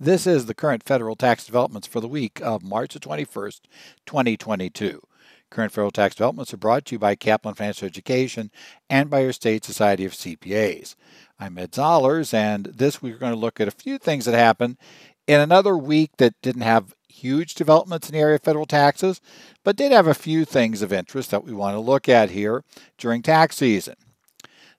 This is the current federal tax developments for the week of March the 21st, 2022. Current federal tax developments are brought to you by Kaplan Financial Education and by your state society of CPAs. I'm Ed Zollars, and this week we're going to look at a few things that happened in another week that didn't have huge developments in the area of federal taxes, but did have a few things of interest that we want to look at here during tax season.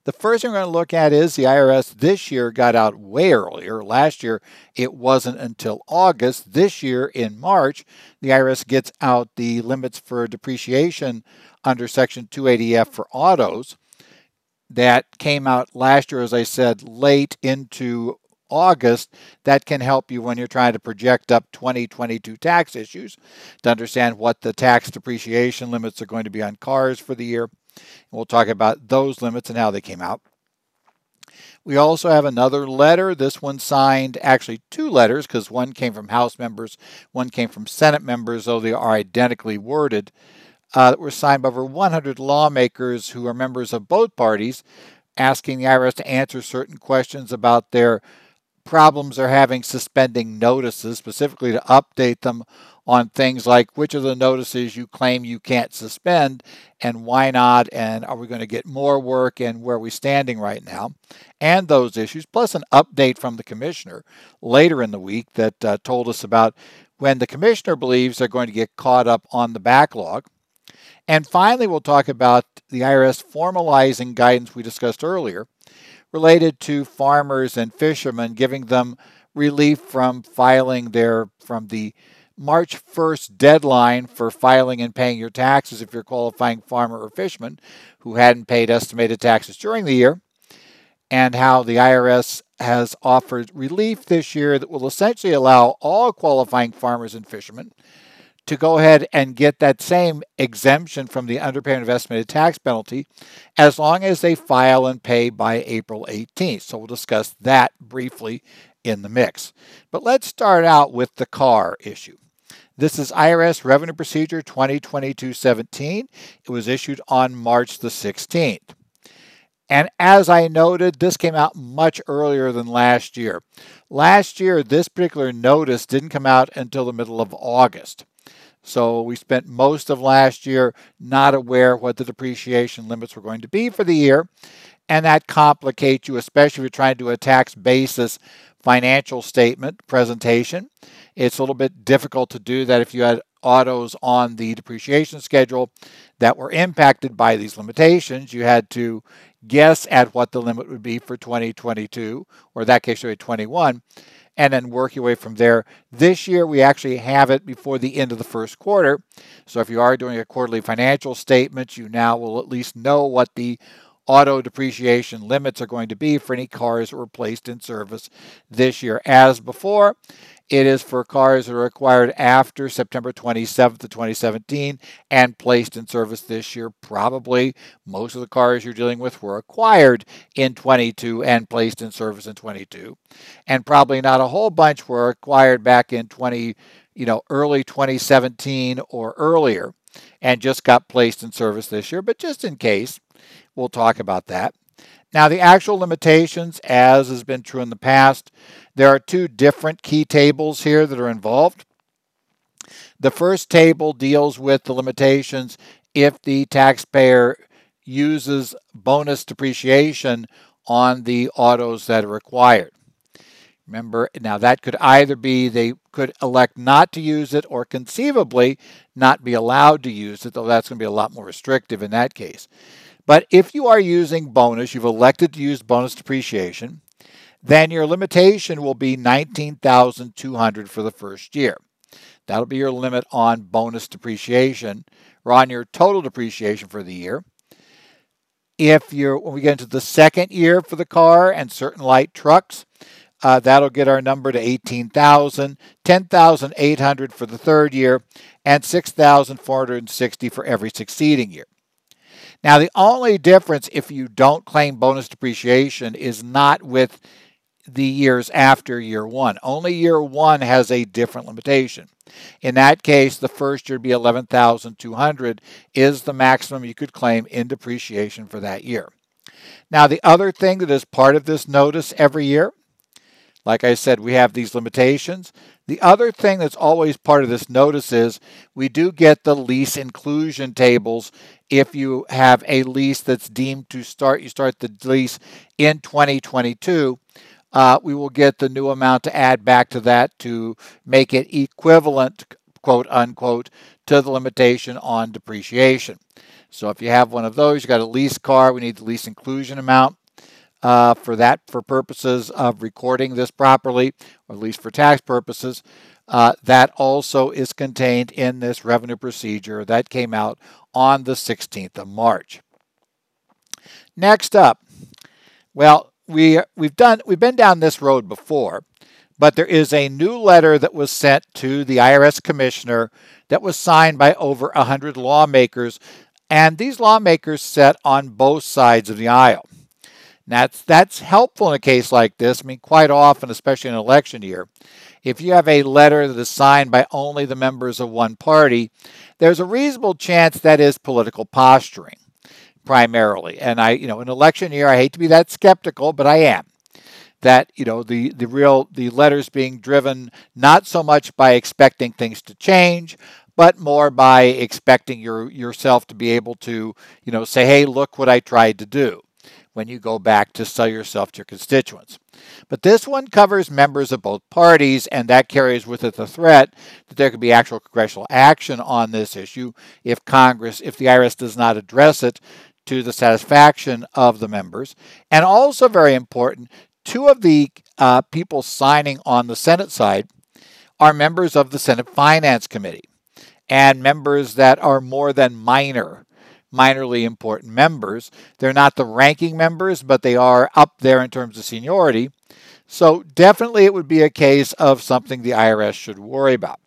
The first thing we're going to look at is the IRS this year got out way earlier. Last year, it wasn't until August. This year, in March, the IRS gets out the limits for depreciation under Section 280F for autos. That came out last year, as I said, late into August, that can help you when you're trying to project up 2022 tax issues to understand what the tax depreciation limits are going to be on cars for the year. We'll talk about those limits and how they came out. We also have another letter. This one signed, actually, two letters, because one came from House members, one came from Senate members, though they are identically worded, uh, that were signed by over 100 lawmakers who are members of both parties, asking the IRS to answer certain questions about their problems they're having suspending notices, specifically to update them on things like which of the notices you claim you can't suspend and why not, and are we going to get more work and where are we standing right now, and those issues, plus an update from the commissioner later in the week that uh, told us about when the commissioner believes they're going to get caught up on the backlog. And finally, we'll talk about the IRS formalizing guidance we discussed earlier related to farmers and fishermen, giving them relief from filing their from the March 1st deadline for filing and paying your taxes if you're a qualifying farmer or fisherman who hadn't paid estimated taxes during the year, and how the IRS has offered relief this year that will essentially allow all qualifying farmers and fishermen to go ahead and get that same exemption from the underpayment of estimated tax penalty as long as they file and pay by April 18th. So we'll discuss that briefly in the mix. But let's start out with the car issue. This is IRS Revenue Procedure 2022-17. It was issued on March the 16th. And as I noted, this came out much earlier than last year. Last year, this particular notice didn't come out until the middle of August. So we spent most of last year not aware what the depreciation limits were going to be for the year. And that complicates you, especially if you're trying to do a tax basis financial statement presentation. It's a little bit difficult to do that if you had autos on the depreciation schedule that were impacted by these limitations. You had to guess at what the limit would be for 2022, or in that case, 2021 and then work your way from there. This year, we actually have it before the end of the first quarter. So if you are doing a quarterly financial statement, you now will at least know what the auto depreciation limits are going to be for any cars that were placed in service this year. As before, it is for cars that are acquired after September 27th of 2017 and placed in service this year. Probably most of the cars you're dealing with were acquired in 22 and placed in service in 22. And probably not a whole bunch were acquired back in 20, you know, early 2017 or earlier and just got placed in service this year. But just in case, we'll talk about that. Now, the actual limitations, as has been true in the past, there are two different key tables here that are involved. The first table deals with the limitations if the taxpayer uses bonus depreciation on the autos that are acquired. Remember, now that could either be they could elect not to use it or conceivably not be allowed to use it, though that's going to be a lot more restrictive in that case. But if you are using bonus, you've elected to use bonus depreciation, then your limitation will be 19,200 for the first year. That'll be your limit on bonus depreciation or on your total depreciation for the year. If you're when we get into the second year for the car and certain light trucks, uh, that'll get our number to 18,000, 10,800 for the third year, and 6,460 for every succeeding year. Now, the only difference if you don't claim bonus depreciation is not with the years after year one. Only year one has a different limitation. In that case, the first year would be 11,200 is the maximum you could claim in depreciation for that year. Now, the other thing that is part of this notice every year, like I said, we have these limitations. The other thing that's always part of this notice is we do get the lease inclusion tables if you have a lease that's deemed to start, you start the lease in 2022. Uh, we will get the new amount to add back to that to make it equivalent, quote unquote, to the limitation on depreciation. So if you have one of those, you got a lease car, we need the lease inclusion amount uh, for that for purposes of recording this properly, or at least for tax purposes. Uh, that also is contained in this revenue procedure that came out on the 16th of March. Next up, well, we we've done we've been down this road before, but there is a new letter that was sent to the IRS commissioner that was signed by over 100 lawmakers, and these lawmakers sat on both sides of the aisle. That's that's helpful in a case like this. I mean, quite often, especially in an election year, if you have a letter that is signed by only the members of one party, there's a reasonable chance that is political posturing, primarily. And I, you know, in election year, I hate to be that skeptical, but I am. That you know the the real the letters being driven not so much by expecting things to change, but more by expecting your yourself to be able to you know say, hey, look what I tried to do when you go back to sell yourself to your constituents. But this one covers members of both parties, and that carries with it the threat that there could be actual congressional action on this issue if Congress, if the IRS does not address it to the satisfaction of the members. And also, very important, two of the uh, people signing on the Senate side are members of the Senate Finance Committee and members that are more than minor minorly important members. They're not the ranking members, but they are up there in terms of seniority. So, definitely, it would be a case of something the IRS should worry about.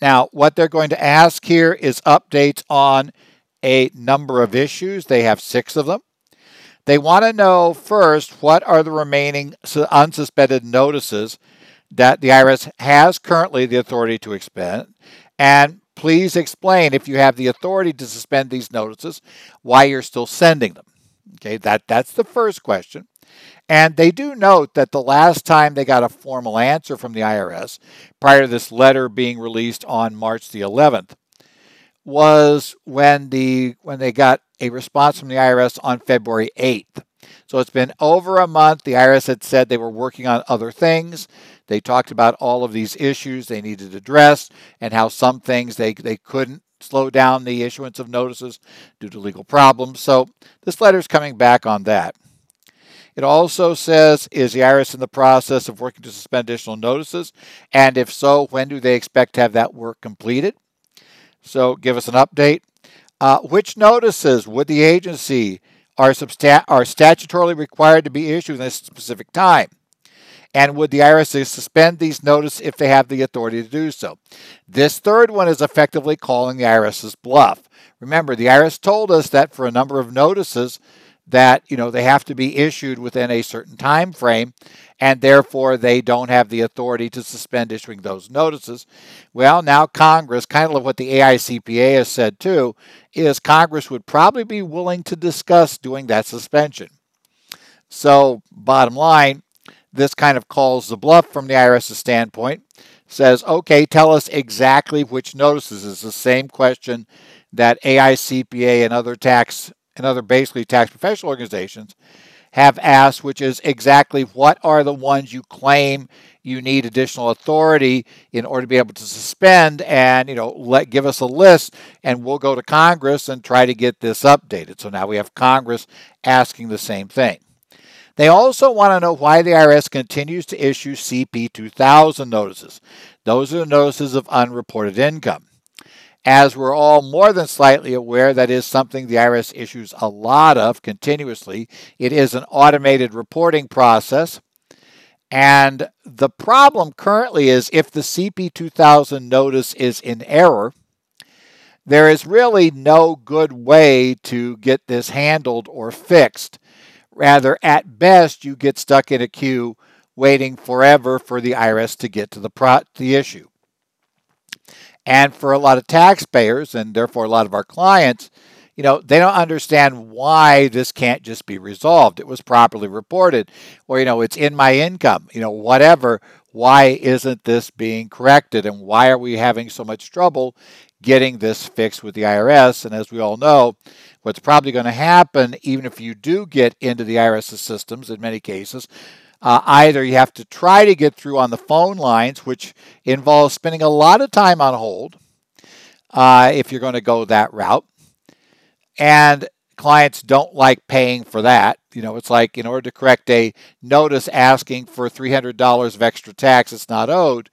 Now, what they're going to ask here is updates on a number of issues. They have six of them. They want to know first what are the remaining unsuspended notices that the IRS has currently the authority to expend, and Please explain if you have the authority to suspend these notices, why you're still sending them. Okay, that, that's the first question. And they do note that the last time they got a formal answer from the IRS, prior to this letter being released on March the 11th, was when the when they got a response from the IRS on February 8th. So it's been over a month. The IRS had said they were working on other things. They talked about all of these issues they needed addressed and how some things they, they couldn't slow down the issuance of notices due to legal problems. So this letter is coming back on that. It also says, is the IRS in the process of working to suspend additional notices? And if so, when do they expect to have that work completed? So give us an update. Uh, which notices would the agency are, substat- are statutorily required to be issued in a specific time? And would the IRS suspend these notices if they have the authority to do so? This third one is effectively calling the IRS's bluff. Remember, the IRS told us that for a number of notices that you know they have to be issued within a certain time frame and therefore they don't have the authority to suspend issuing those notices. Well, now Congress, kind of what the AICPA has said too, is Congress would probably be willing to discuss doing that suspension. So, bottom line, this kind of calls the bluff from the IRS's standpoint, says, okay, tell us exactly which notices. It's the same question that AICPA and other tax and other basically tax professional organizations have asked, which is exactly what are the ones you claim you need additional authority in order to be able to suspend and you know let give us a list and we'll go to congress and try to get this updated so now we have congress asking the same thing they also want to know why the IRS continues to issue CP 2000 notices. Those are the notices of unreported income. As we're all more than slightly aware, that is something the IRS issues a lot of continuously. It is an automated reporting process. And the problem currently is if the CP 2000 notice is in error, there is really no good way to get this handled or fixed. Rather, at best, you get stuck in a queue waiting forever for the IRS to get to the, pro- the issue. And for a lot of taxpayers, and therefore a lot of our clients, you know, they don't understand why this can't just be resolved. It was properly reported, or, you know, it's in my income, you know, whatever. Why isn't this being corrected? And why are we having so much trouble getting this fixed with the IRS? And as we all know, what's probably going to happen, even if you do get into the IRS's systems in many cases, uh, either you have to try to get through on the phone lines, which involves spending a lot of time on hold uh, if you're going to go that route. And clients don't like paying for that. You know, it's like in order to correct a notice asking for $300 of extra tax that's not owed,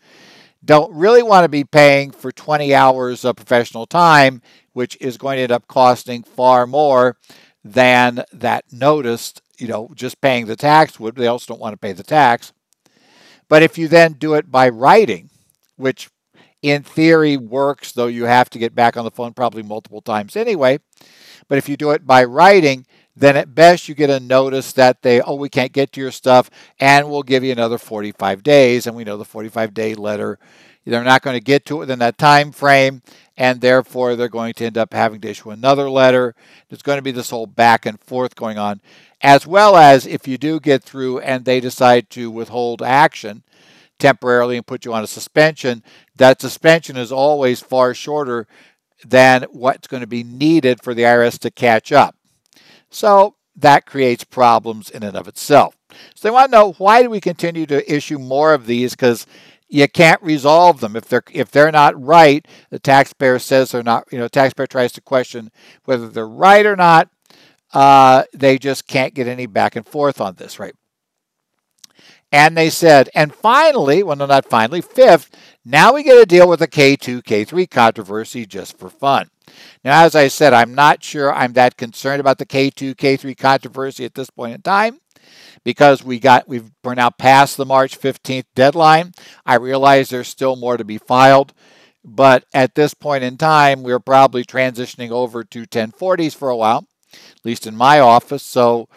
don't really want to be paying for 20 hours of professional time, which is going to end up costing far more than that notice, you know, just paying the tax would. They also don't want to pay the tax. But if you then do it by writing, which in theory works, though you have to get back on the phone probably multiple times anyway. But if you do it by writing, then at best you get a notice that they, oh, we can't get to your stuff and we'll give you another 45 days. And we know the 45 day letter, they're not going to get to it within that time frame. And therefore, they're going to end up having to issue another letter. There's going to be this whole back and forth going on, as well as if you do get through and they decide to withhold action, temporarily and put you on a suspension, that suspension is always far shorter than what's going to be needed for the IRS to catch up. So that creates problems in and of itself. So they want to know why do we continue to issue more of these because you can't resolve them if they're if they're not right. The taxpayer says they're not. You know, taxpayer tries to question whether they're right or not. Uh, they just can't get any back and forth on this, right? And they said, and finally, well, no, not finally, fifth, now we get to deal with the K2, K3 controversy just for fun. Now, as I said, I'm not sure I'm that concerned about the K2, K3 controversy at this point in time because we got we've we're now past the March 15th deadline. I realize there's still more to be filed, but at this point in time, we're probably transitioning over to 1040s for a while, at least in my office. So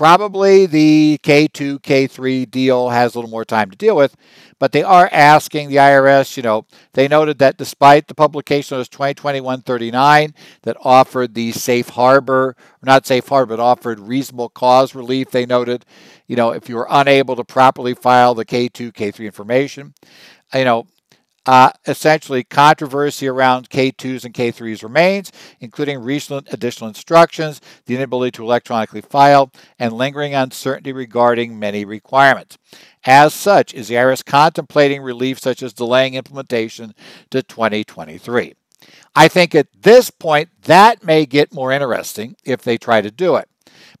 Probably the K2, K3 deal has a little more time to deal with, but they are asking the IRS, you know, they noted that despite the publication of 2021-39 that offered the safe harbor, not safe harbor, but offered reasonable cause relief, they noted, you know, if you were unable to properly file the K2, K3 information, you know, uh, essentially, controversy around K2s and K3s remains, including recent additional instructions, the inability to electronically file, and lingering uncertainty regarding many requirements. As such, is the IRS contemplating relief such as delaying implementation to 2023? I think at this point that may get more interesting if they try to do it.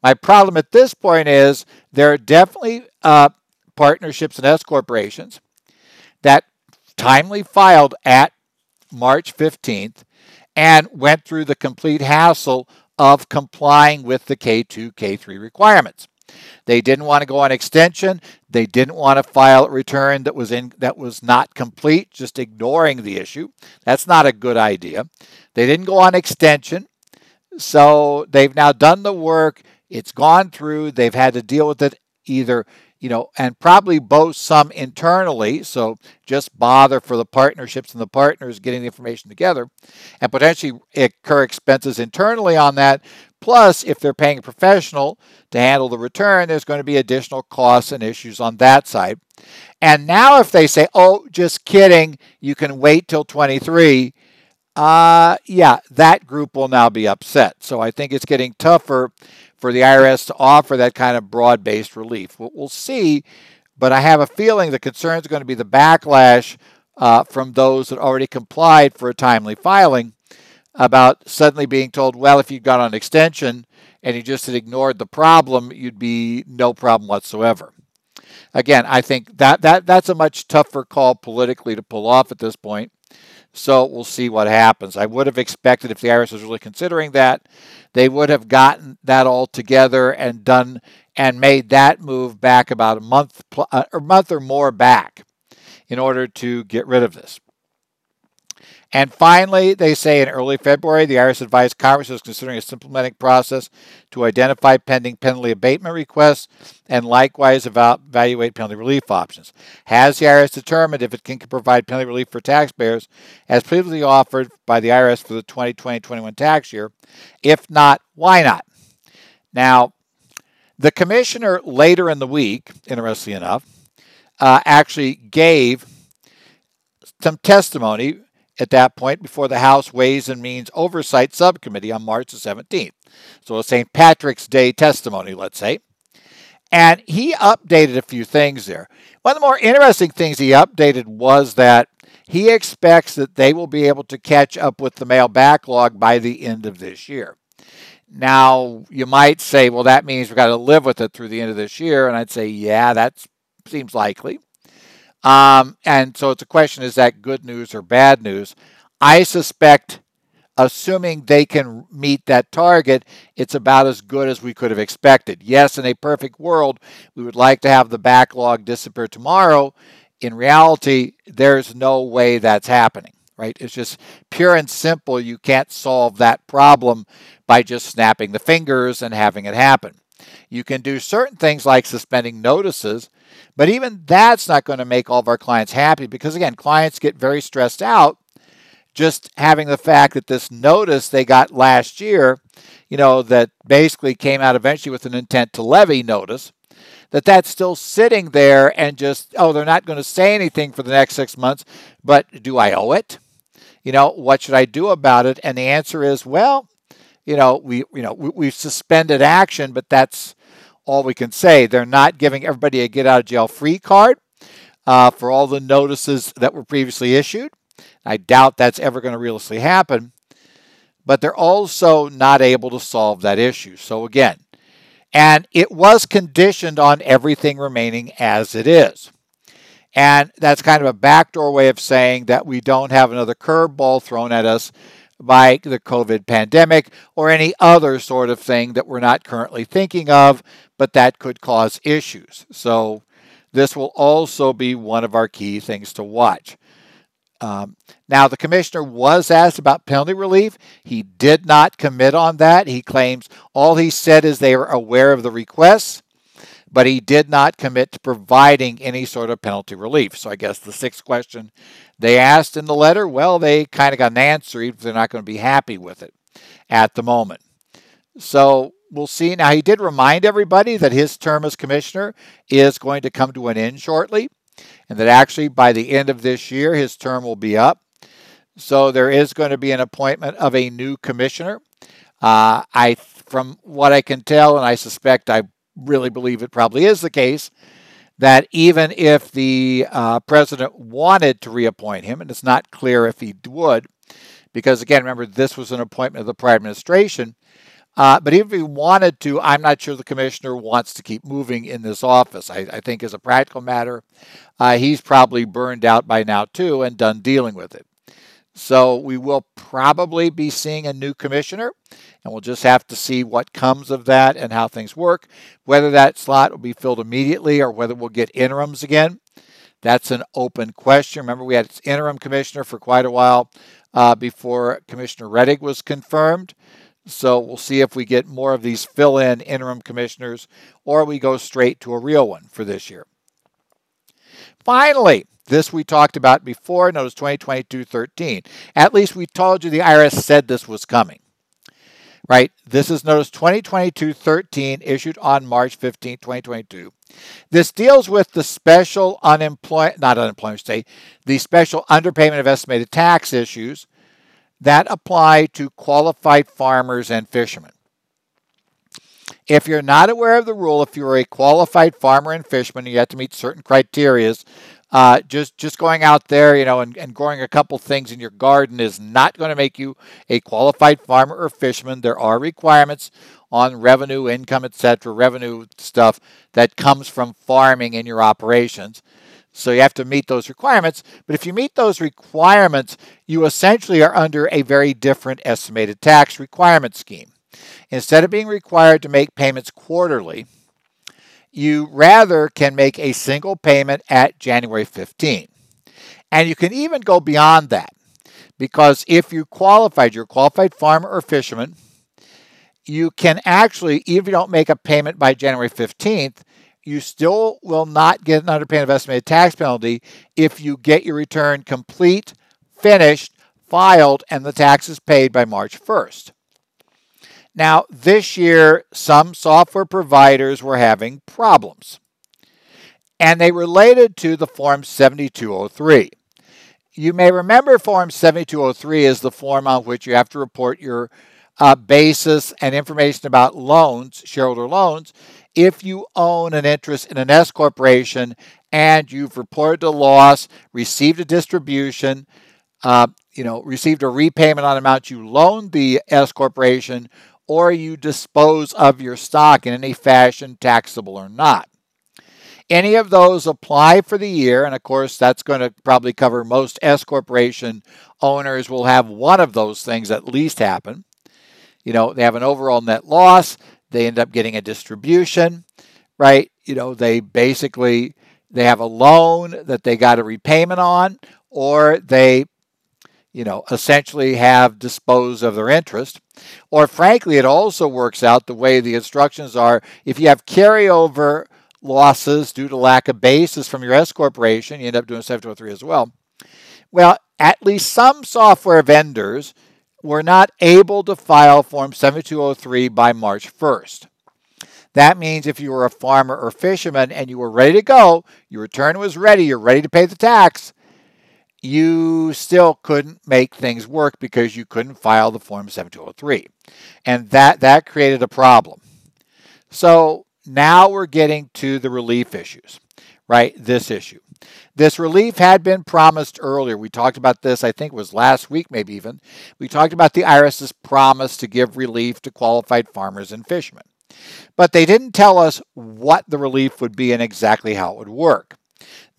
My problem at this point is there are definitely uh, partnerships and S corporations timely filed at March 15th and went through the complete hassle of complying with the K2, K3 requirements. They didn't want to go on extension. They didn't want to file a return that was in that was not complete, just ignoring the issue. That's not a good idea. They didn't go on extension. So they've now done the work. It's gone through. They've had to deal with it either you know, and probably both some internally. So just bother for the partnerships and the partners getting the information together and potentially incur expenses internally on that. Plus, if they're paying a professional to handle the return, there's going to be additional costs and issues on that side. And now, if they say, oh, just kidding, you can wait till 23, uh, yeah, that group will now be upset. So I think it's getting tougher for the IRS to offer that kind of broad based relief. We'll see, but I have a feeling the concern is going to be the backlash uh, from those that already complied for a timely filing about suddenly being told, well, if you got on extension and you just had ignored the problem, you'd be no problem whatsoever. Again, I think that, that that's a much tougher call politically to pull off at this point. So we'll see what happens. I would have expected if the IRS was really considering that, they would have gotten that all together and done and made that move back about a month uh, or month or more back in order to get rid of this. And finally, they say in early February, the IRS advised Congress is considering a implementing process to identify pending penalty abatement requests and likewise evaluate penalty relief options. Has the IRS determined if it can provide penalty relief for taxpayers as previously offered by the IRS for the 2020-21 tax year? If not, why not? Now, the commissioner later in the week, interestingly enough, uh, actually gave some testimony at that point before the House Ways and Means Oversight Subcommittee on March the 17th. So a St. Patrick's Day testimony, let's say. And he updated a few things there. One of the more interesting things he updated was that he expects that they will be able to catch up with the mail backlog by the end of this year. Now, you might say, well, that means we've got to live with it through the end of this year. And I'd say, yeah, that seems likely. Um, and so it's a question is that good news or bad news? I suspect, assuming they can meet that target, it's about as good as we could have expected. Yes, in a perfect world, we would like to have the backlog disappear tomorrow. In reality, there's no way that's happening, right? It's just pure and simple. You can't solve that problem by just snapping the fingers and having it happen. You can do certain things like suspending notices but even that's not going to make all of our clients happy because, again, clients get very stressed out just having the fact that this notice they got last year, you know, that basically came out eventually with an intent to levy notice, that that's still sitting there and just, oh, they're not going to say anything for the next six months, but do I owe it? You know, what should I do about it? And the answer is, well, you know, we, you know, we, we've suspended action, but that's all we can say. They're not giving everybody a get out of jail free card uh, for all the notices that were previously issued. I doubt that's ever going to realistically happen. But they're also not able to solve that issue. So, again, and it was conditioned on everything remaining as it is. And that's kind of a backdoor way of saying that we don't have another curveball thrown at us by the COVID pandemic or any other sort of thing that we're not currently thinking of, but that could cause issues. So this will also be one of our key things to watch. Um, now, the commissioner was asked about penalty relief. He did not commit on that. He claims all he said is they are aware of the requests, but he did not commit to providing any sort of penalty relief. So, I guess the sixth question they asked in the letter, well, they kind of got an answer, even if they're not going to be happy with it at the moment. So, we'll see. Now, he did remind everybody that his term as commissioner is going to come to an end shortly, and that actually by the end of this year, his term will be up. So there is going to be an appointment of a new commissioner. Uh, I, from what I can tell, and I suspect I really believe it probably is the case, that even if the uh, president wanted to reappoint him, and it's not clear if he would, because again, remember, this was an appointment of the prior administration, uh, but even if he wanted to, I'm not sure the commissioner wants to keep moving in this office. I, I think, as a practical matter, uh, he's probably burned out by now too and done dealing with it. So we will probably be seeing a new commissioner, and we'll just have to see what comes of that and how things work. Whether that slot will be filled immediately or whether we'll get interims again, that's an open question. Remember, we had its interim commissioner for quite a while uh, before Commissioner Rettig was confirmed. So we'll see if we get more of these fill in interim commissioners or we go straight to a real one for this year. Finally, this we talked about before, notice 2022 13. At least we told you the IRS said this was coming. Right? This is notice 2022 13 issued on March 15, 2022. This deals with the special unemployment, not unemployment state, the special underpayment of estimated tax issues that apply to qualified farmers and fishermen. If you're not aware of the rule, if you're a qualified farmer and fisherman, you have to meet certain criteria. Uh, just just going out there, you know, and, and growing a couple things in your garden is not going to make you a qualified farmer or fisherman. There are requirements on revenue, income, etc., revenue stuff that comes from farming in your operations. So you have to meet those requirements. But if you meet those requirements, you essentially are under a very different estimated tax requirement scheme. Instead of being required to make payments quarterly, you rather can make a single payment at January 15. And you can even go beyond that Because if you qualified, you're a qualified farmer or fisherman, you can actually, even if you don't make a payment by January 15th, you still will not get an underpayment of estimated tax penalty if you get your return complete, finished, filed, and the taxes paid by March 1st. Now, this year, some software providers were having problems, and they related to the Form 7203. You may remember Form 7203 is the form on which you have to report your uh, basis and information about loans, shareholder loans, if you own an interest in an S corporation and you've reported a loss, received a distribution, uh, you know, received a repayment on amount you loaned the S corporation, or you dispose of your stock in any fashion, taxable or not. Any of those apply for the year, and of course, that's going to probably cover most S corporation owners will have one of those things at least happen. You know, they have an overall net loss, they end up getting a distribution, right? You know, they basically they have a loan that they got a repayment on, or they you know, essentially have disposed of their interest. Or frankly, it also works out the way the instructions are. If you have carryover losses due to lack of basis from your S corporation, you end up doing 703 as well. Well, at least some software vendors were not able to file Form 7203 by March 1st. That means if you were a farmer or fisherman and you were ready to go, your return was ready, you're ready to pay the tax, you still couldn't make things work because you couldn't file the Form 7203. And that, that created a problem. So now we're getting to the relief issues, right? This issue. This relief had been promised earlier. We talked about this, I think it was last week, maybe even. We talked about the IRS's promise to give relief to qualified farmers and fishermen. But they didn't tell us what the relief would be and exactly how it would work.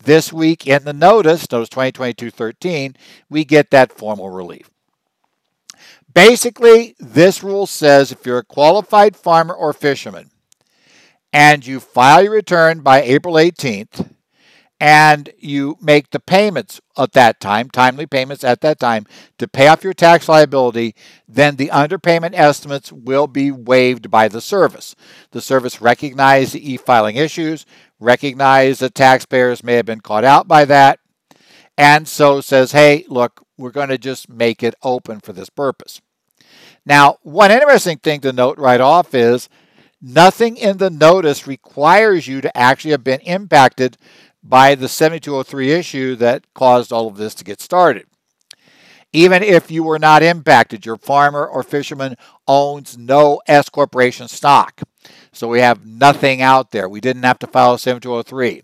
This week in the notice, notice 2022-13, we get that formal relief. Basically, this rule says if you're a qualified farmer or fisherman and you file your return by April 18th and you make the payments at that time, timely payments at that time, to pay off your tax liability, then the underpayment estimates will be waived by the service. The service recognizes the e filing issues, recognize that taxpayers may have been caught out by that, and so says, hey, look, we're going to just make it open for this purpose. Now, one interesting thing to note right off is nothing in the notice requires you to actually have been impacted by the 7203 issue that caused all of this to get started. Even if you were not impacted, your farmer or fisherman owns no S corporation stock. So we have nothing out there. We didn't have to file a 7203.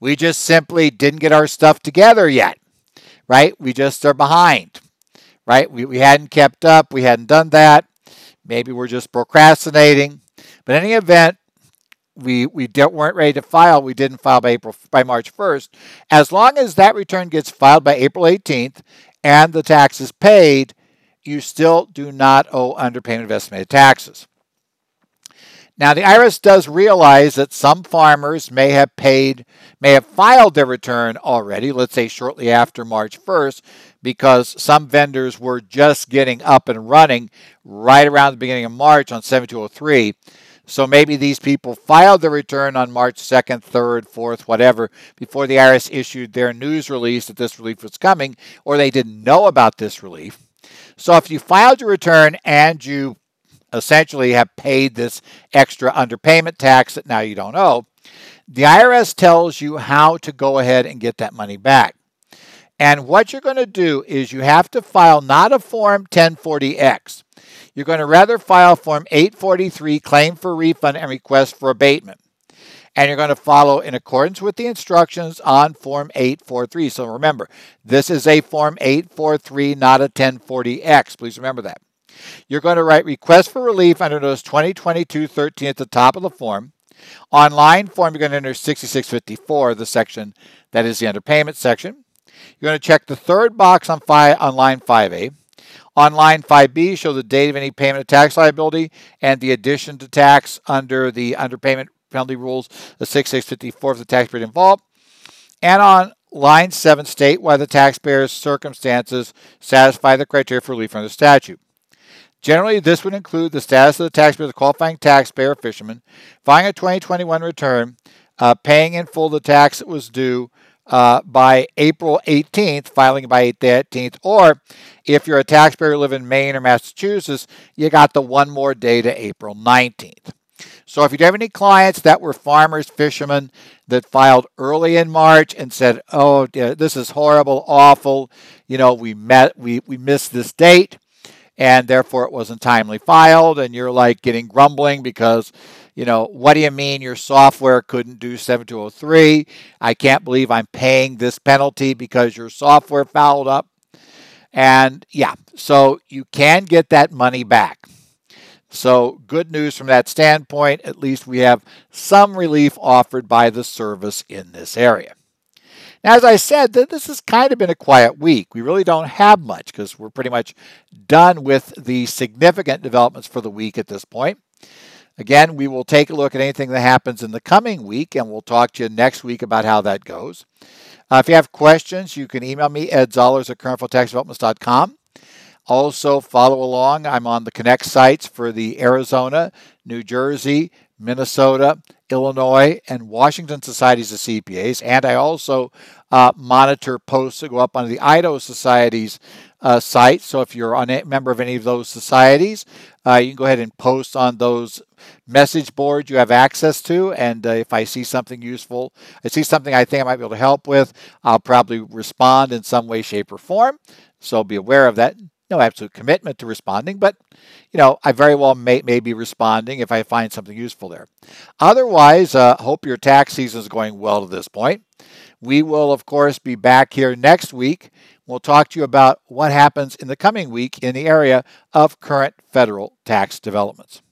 We just simply didn't get our stuff together yet, right? We just are behind, right? We, we hadn't kept up. We hadn't done that. Maybe we're just procrastinating. But in any event, we we weren't ready to file. We didn't file by April by March 1st. As long as that return gets filed by April 18th and the tax is paid, you still do not owe underpayment of estimated taxes. Now, the IRS does realize that some farmers may have paid, may have filed their return already, let's say shortly after March 1st, because some vendors were just getting up and running right around the beginning of March on 7203. So maybe these people filed their return on March 2nd, 3rd, 4th, whatever, before the IRS issued their news release that this relief was coming, or they didn't know about this relief. So if you filed your return and you essentially have paid this extra underpayment tax that now you don't owe, the IRS tells you how to go ahead and get that money back. And what you're going to do is you have to file not a Form 1040X. You're going to rather file Form 843, Claim for Refund and Request for Abatement. And you're going to follow in accordance with the instructions on Form 843. So remember, this is a Form 843, not a 1040X. Please remember that. You're going to write request for relief under notice 2022-13 at the top of the form. On line form, you're going to enter 6654, the section that is the underpayment section. You're going to check the third box on, fi- on line 5A. On line 5B, show the date of any payment of tax liability and the addition to tax under the underpayment penalty rules, the 6654 of the tax involved. And on line 7 state why the taxpayer's circumstances satisfy the criteria for relief under the statute. Generally, this would include the status of the taxpayer a qualifying taxpayer fisherman, filing a 2021 return, uh, paying in full the tax that was due uh, by April 18th, filing by April 18th, or if you're a taxpayer who live in Maine or Massachusetts, you got the one more day to April 19th. So if you have any clients that were farmers, fishermen that filed early in March and said, "Oh, this is horrible, awful," you know, we met, we we missed this date, and therefore it wasn't timely filed, and you're like getting grumbling because you know, what do you mean your software couldn't do 7203? I can't believe I'm paying this penalty because your software fouled up. And yeah, so you can get that money back. So, good news from that standpoint. At least we have some relief offered by the service in this area. As I said, this has kind of been a quiet week. We really don't have much because we're pretty much done with the significant developments for the week at this point. Again, we will take a look at anything that happens in the coming week, and we'll talk to you next week about how that goes. Uh, if you have questions, you can email me, Ed Zollars at currentfederaltaxdevelopments.com. Also, follow along. I'm on the Connect sites for the Arizona, New Jersey, Minnesota, Illinois, and Washington societies of CPAs. And I also uh, monitor posts that go up on the Idaho Society's uh, site. So if you're a member of any of those societies, uh, you can go ahead and post on those message boards you have access to. And uh, if I see something useful, I see something I think I might be able to help with, I'll probably respond in some way, shape, or form. So be aware of that. No absolute commitment to responding, but you know I very well may, may be responding if I find something useful there. Otherwise, uh, hope your tax season is going well to this point. We will, of course, be back here next week We'll talk to you about what happens in the coming week in the area of current federal tax developments.